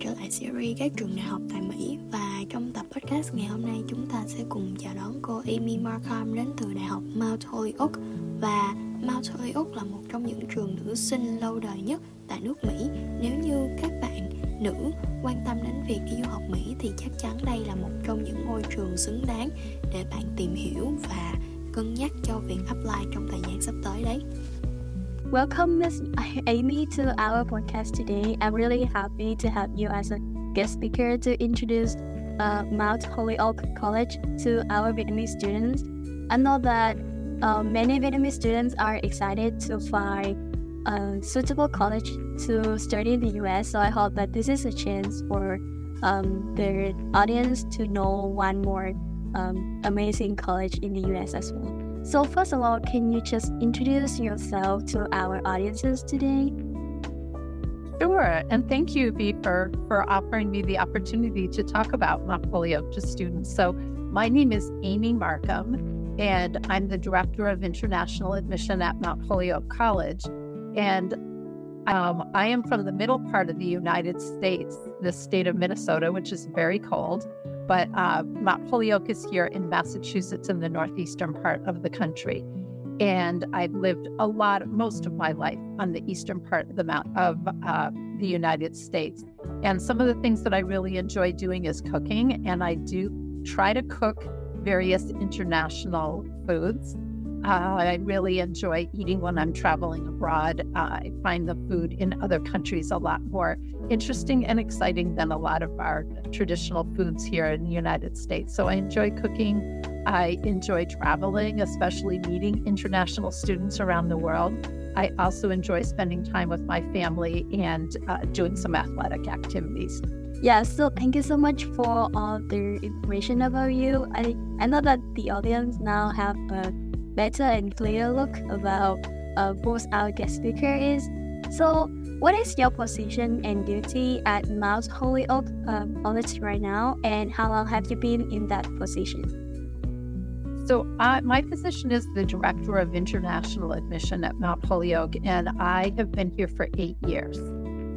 trở lại series các trường đại học tại Mỹ và trong tập podcast ngày hôm nay, chúng ta sẽ cùng chào đón cô Amy Markham đến từ Đại học Mount Holyoke và Mount Holyoke là một trong những trường nữ sinh lâu đời nhất tại nước Mỹ. Nếu như các bạn nữ quan tâm đến việc đi du học Mỹ, thì chắc chắn đây là một trong những ngôi trường xứng đáng để bạn tìm hiểu và cân nhắc cho việc apply trong thời gian sắp tới đấy. Welcome, Miss Amy, to our podcast today. I'm really happy to have you as a guest speaker to introduce uh, Mount Holyoke College to our Vietnamese students. I know that uh, many Vietnamese students are excited to find a suitable college to study in the US. So I hope that this is a chance for um, their audience to know one more um, amazing college in the US as well. So, first of all, can you just introduce yourself to our audiences today? Sure, and thank you, Vy, for, offering me the opportunity to talk about Mount Holyoke to students. So, my name is Amy Markham, and I'm the Director of International Admission at Mount Holyoke College. And um, I am from the middle part of the United States, the state of Minnesota, which is very cold. But uh, Mount Holyoke is here in Massachusetts in the northeastern part of the country. And I've lived a lot, most of my life on the eastern part of the mount of uh, the United States. And some of the things that I really enjoy doing is cooking, and I do try to cook various international foods. Uh, I really enjoy eating when I'm traveling abroad. Uh, I find the food in other countries a lot more interesting and exciting than a lot of our traditional foods here in the United States. So I enjoy cooking. I enjoy traveling, especially meeting international students around the world. I also enjoy spending time with my family and uh, doing some athletic activities. Yeah, so thank you so much for all the information about you. I, I know that the audience now have a better and clearer look about uh, who our guest speaker is. So, what is your position and duty at Mount Holyoke um, College right now, and how long have you been in that position? So, uh, my position is the Director of International Admission at Mount Holyoke, and I have been here for eight years.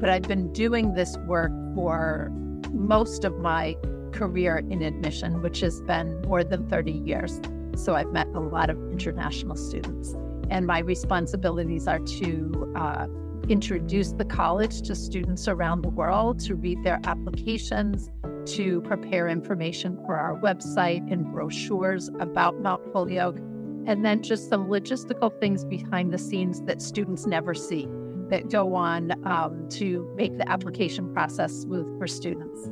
But I've been doing this work for most of my career in admission, which has been more than 30 years. So I've met a lot of international students. And my responsibilities are to uh, introduce the college to students around the world, to read their applications, to prepare information for our website and brochures about Mount Holyoke, and then just some logistical things behind the scenes that students never see that go on um, to make the application process smooth for students.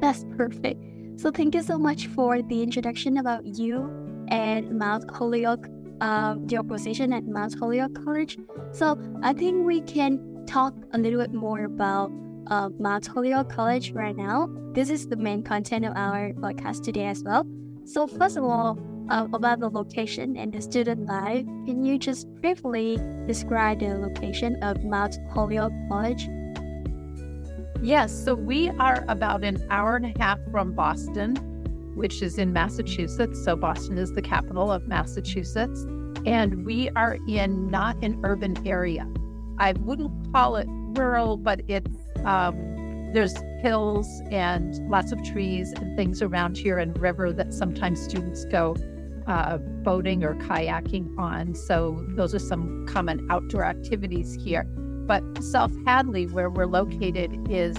That's perfect. So thank you so much for the introduction about you and Mount Holyoke, uh, your position at Mount Holyoke College. So I think we can talk a little bit more about uh, Mount Holyoke College right now. This is the main content of our podcast today as well. So first of all, uh, about the location and the student life, can you just briefly describe the location of Mount Holyoke College? Yes, so we are about an hour and a half from Boston, which is in Massachusetts. So Boston is the capital of Massachusetts. And we are in not an urban area. I wouldn't call it rural, but it's um, there's hills and lots of trees and things around here and river that sometimes students go uh, boating or kayaking on. So those are some common outdoor activities here. But South Hadley, where we're located, is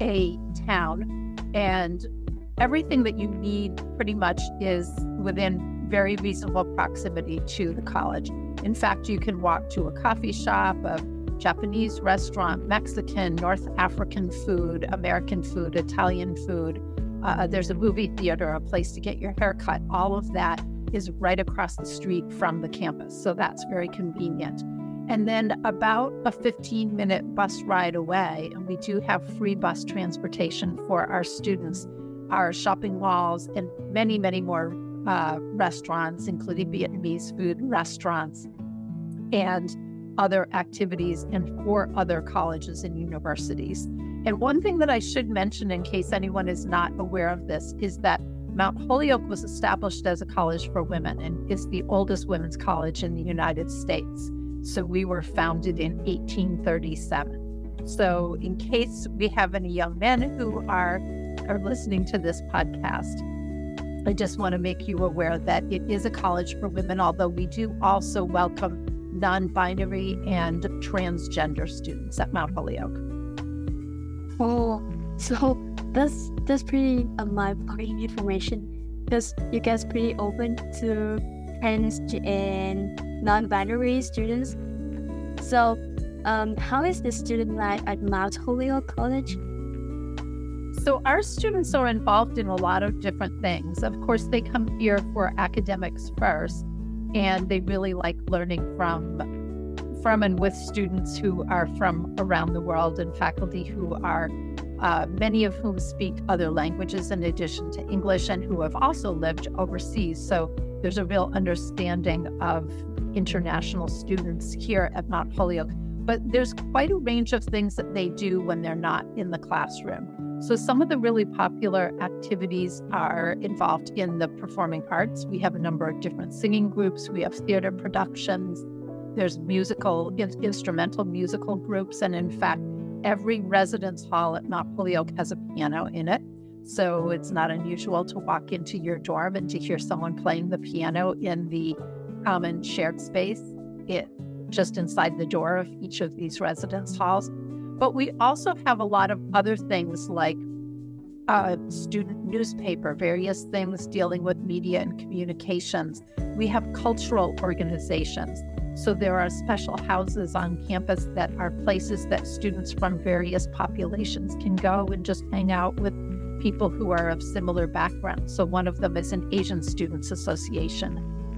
a town, and everything that you need pretty much is within very reasonable proximity to the college. In fact, you can walk to a coffee shop, a Japanese restaurant, Mexican, North African food, American food, Italian food. Uh, there's a movie theater, a place to get your hair cut. All of that is right across the street from the campus. So that's very convenient. And then about a 15 minute bus ride away, and we do have free bus transportation for our students, our shopping malls, and many, many more uh, restaurants, including Vietnamese food restaurants and other activities, and four other colleges and universities. And one thing that I should mention, in case anyone is not aware of this, is that Mount Holyoke was established as a college for women and is the oldest women's college in the United States. So we were founded in 1837. So, in case we have any young men who are, are listening to this podcast, I just want to make you aware that it is a college for women, although we do also welcome non binary and transgender students at Mount Holyoke. Oh, so that's that's pretty uh, mind-blowing information because you guys pretty open to and non-binary students. So, um, how is the student life at Mount Holyoke College? So, our students are involved in a lot of different things. Of course, they come here for academics first, and they really like learning from from and with students who are from around the world and faculty who are uh, many of whom speak other languages in addition to English and who have also lived overseas. So there's a real understanding of international students here at Mount Holyoke. But there's quite a range of things that they do when they're not in the classroom. So, some of the really popular activities are involved in the performing arts. We have a number of different singing groups, we have theater productions, there's musical, instrumental musical groups. And in fact, every residence hall at Mount Holyoke has a piano in it. So, it's not unusual to walk into your dorm and to hear someone playing the piano in the common shared space. It just inside the door of each of these residence halls. But we also have a lot of other things like a student newspaper, various things dealing with media and communications. We have cultural organizations. So there are special houses on campus that are places that students from various populations can go and just hang out with people who are of similar backgrounds. So one of them is an Asian Students Association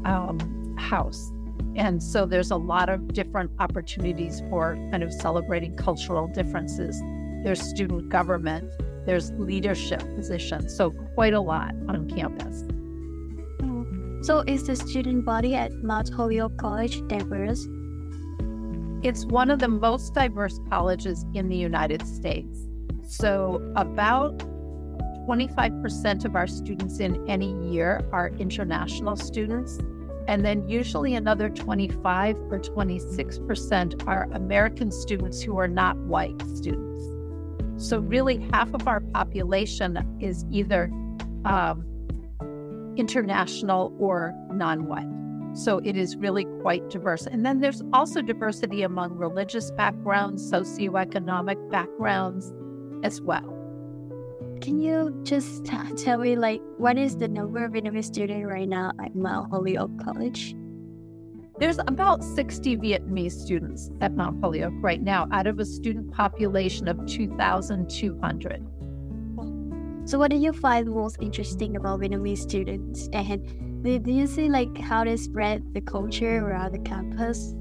um, house. And so there's a lot of different opportunities for kind of celebrating cultural differences. There's student government, there's leadership positions, so quite a lot on campus. So is the student body at Mount Holyoke College diverse? It's one of the most diverse colleges in the United States. So about 25% of our students in any year are international students. And then usually another 25 or 26% are American students who are not white students. So, really, half of our population is either um, international or non white. So, it is really quite diverse. And then there's also diversity among religious backgrounds, socioeconomic backgrounds as well. Can you just t- tell me, like, what is the number of Vietnamese students right now at Mount Holyoke College? There's about 60 Vietnamese students at Mount Holyoke right now out of a student population of 2,200. So, what do you find most interesting about Vietnamese students? And do, do you see like how they spread the culture around the campus?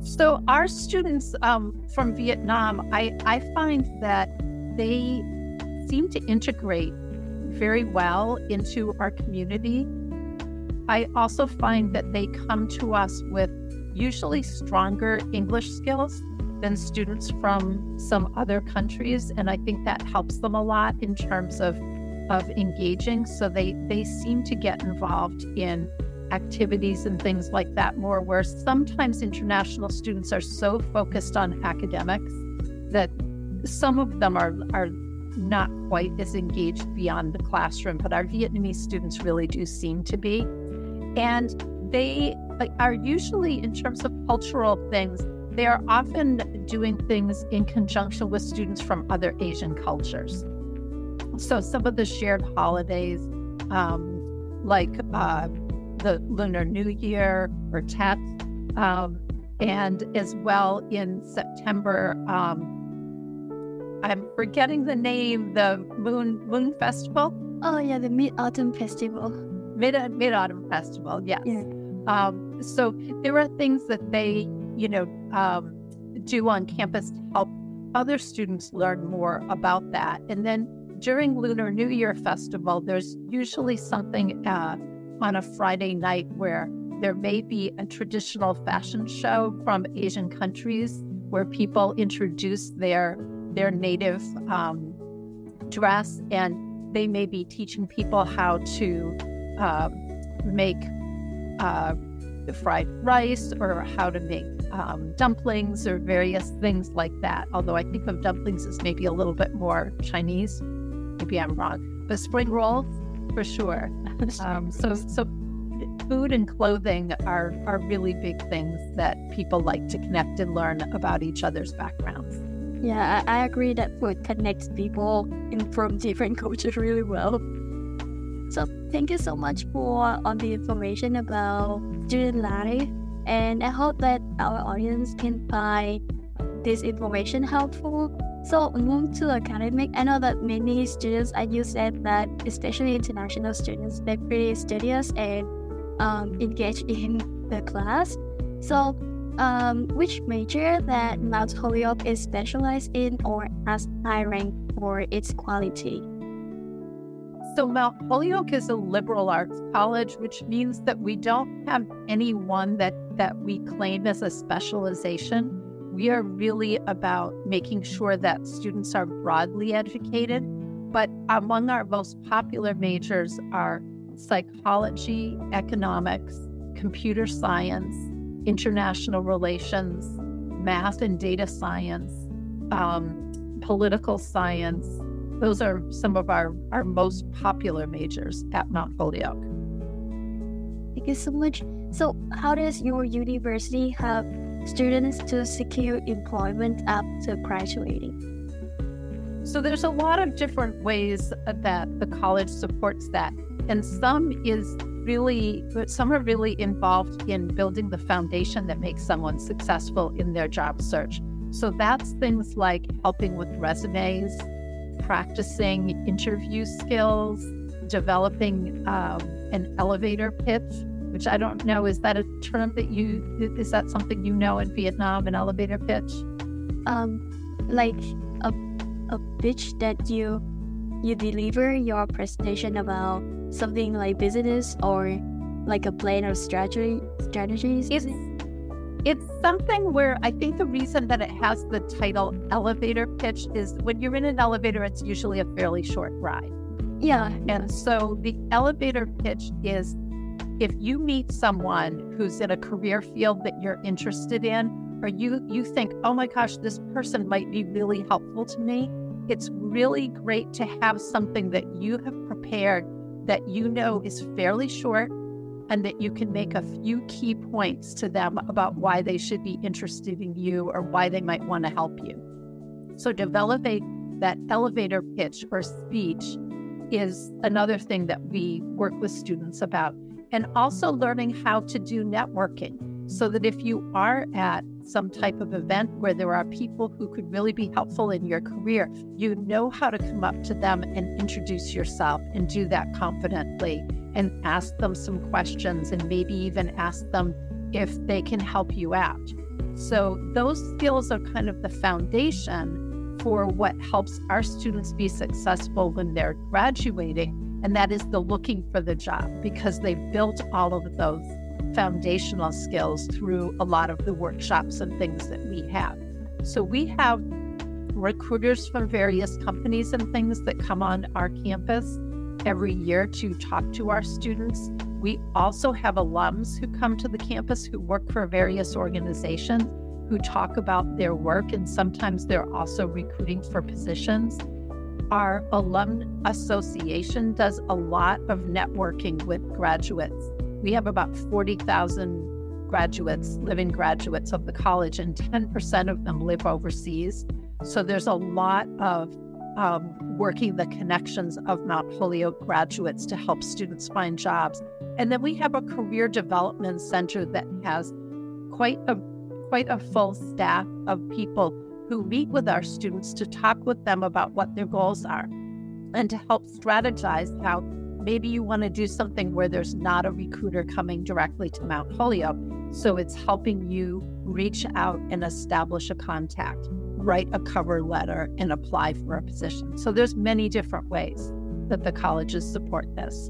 So, our students um, from Vietnam, I, I find that they seem to integrate very well into our community. I also find that they come to us with usually stronger English skills than students from some other countries. And I think that helps them a lot in terms of, of engaging. So they, they seem to get involved in activities and things like that more, where sometimes international students are so focused on academics that some of them are, are not quite as engaged beyond the classroom, but our Vietnamese students really do seem to be. And they are usually, in terms of cultural things, they are often doing things in conjunction with students from other Asian cultures. So some of the shared holidays, um, like uh, the Lunar New Year or Tet, um, and as well in September, um, I'm forgetting the name, the Moon Moon Festival. Oh yeah, the Mid Autumn Festival. Mid Mid Autumn Festival, yes. Yeah. Um, so there are things that they you know, um, do on campus to help other students learn more about that. And then during Lunar New Year Festival, there's usually something uh, on a Friday night where there may be a traditional fashion show from Asian countries where people introduce their their native um, dress, and they may be teaching people how to uh, make uh, fried rice or how to make um, dumplings or various things like that. Although I think of dumplings as maybe a little bit more Chinese. Maybe I'm wrong. But spring rolls, for sure. Um, so, so food and clothing are are really big things that people like to connect and learn about each other's backgrounds. Yeah, I, I agree that food connects people in, from different cultures really well. So thank you so much for all the information about student life, and I hope that our audience can find this information helpful. So move to academic. I know that many students, as you said, that especially international students, they're pretty studious and um, engaged in the class. So um, which major that Mount Holyoke is specialized in or has high rank for its quality? So, Mount Holyoke is a liberal arts college, which means that we don't have any one that, that we claim as a specialization. We are really about making sure that students are broadly educated. But among our most popular majors are psychology, economics, computer science, international relations, math and data science, um, political science. Those are some of our, our most popular majors at Mount Holyoke. Thank you so much. So, how does your university help students to secure employment after graduating? So, there's a lot of different ways that the college supports that. And some is really, but some are really involved in building the foundation that makes someone successful in their job search. So that's things like helping with resumes, practicing interview skills, developing um, an elevator pitch, which I don't know. Is that a term that you, is that something you know in Vietnam, an elevator pitch? Um, like a, a pitch that you you deliver your presentation about something like business or like a plan or strategy strategies? It's, it's something where I think the reason that it has the title elevator pitch is when you're in an elevator, it's usually a fairly short ride. Yeah. And so the elevator pitch is if you meet someone who's in a career field that you're interested in, or you you think, oh my gosh, this person might be really helpful to me, it's really great to have something that you have prepared that you know is fairly short and that you can make a few key points to them about why they should be interested in you or why they might want to help you. So, developing that elevator pitch or speech is another thing that we work with students about. And also learning how to do networking so that if you are at some type of event where there are people who could really be helpful in your career, you know how to come up to them and introduce yourself and do that confidently and ask them some questions and maybe even ask them if they can help you out. So, those skills are kind of the foundation for what helps our students be successful when they're graduating. And that is the looking for the job because they've built all of those foundational skills through a lot of the workshops and things that we have. So we have recruiters from various companies and things that come on our campus every year to talk to our students. We also have alums who come to the campus who work for various organizations who talk about their work, and sometimes they're also recruiting for positions. Our alum association does a lot of networking with graduates we have about 40,000 graduates, living graduates of the college, and 10% of them live overseas. So there's a lot of um, working the connections of Mount Holyoke graduates to help students find jobs. And then we have a career development center that has quite a quite a full staff of people who meet with our students to talk with them about what their goals are and to help strategize how maybe you want to do something where there's not a recruiter coming directly to Mount Holyoke. So it's helping you reach out and establish a contact, write a cover letter, and apply for a position. So there's many different ways that the colleges support this.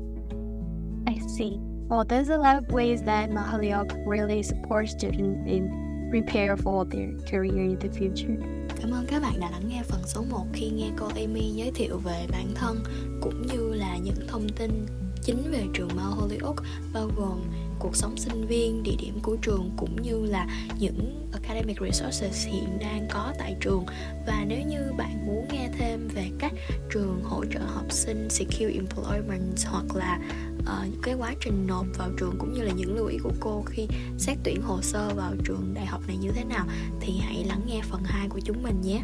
I see. Well, there's a lot of ways that Mount Holyoke really supports students in prepare for their career in the future. Cảm ơn các bạn đã lắng nghe phần số 1 khi nghe cô Amy giới thiệu về bản thân, cũng như là những thông tin chính về trường Mount Holyoke bao gồm cuộc sống sinh viên, địa điểm của trường cũng như là những academic resources hiện đang có tại trường và nếu như bạn muốn nghe thêm về cách trường hỗ trợ học sinh secure employment hoặc là uh, cái quá trình nộp vào trường cũng như là những lưu ý của cô khi xét tuyển hồ sơ vào trường đại học này như thế nào thì hãy lắng nghe phần 2 của chúng mình nhé.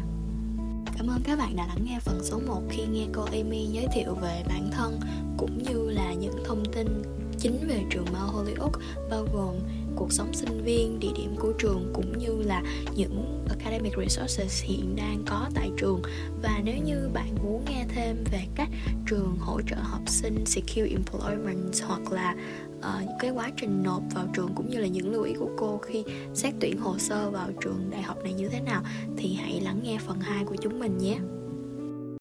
Cảm ơn các bạn đã lắng nghe phần số 1 khi nghe cô Amy giới thiệu về bản thân cũng như là những thông tin chính về trường Mount Holyoke bao gồm cuộc sống sinh viên, địa điểm của trường cũng như là những academic resources hiện đang có tại trường. Và nếu như bạn muốn nghe thêm về các trường hỗ trợ học sinh secure employment hoặc là uh, cái quá trình nộp vào trường cũng như là những lưu ý của cô khi xét tuyển hồ sơ vào trường đại học này như thế nào thì hãy lắng nghe phần 2 của chúng mình nhé.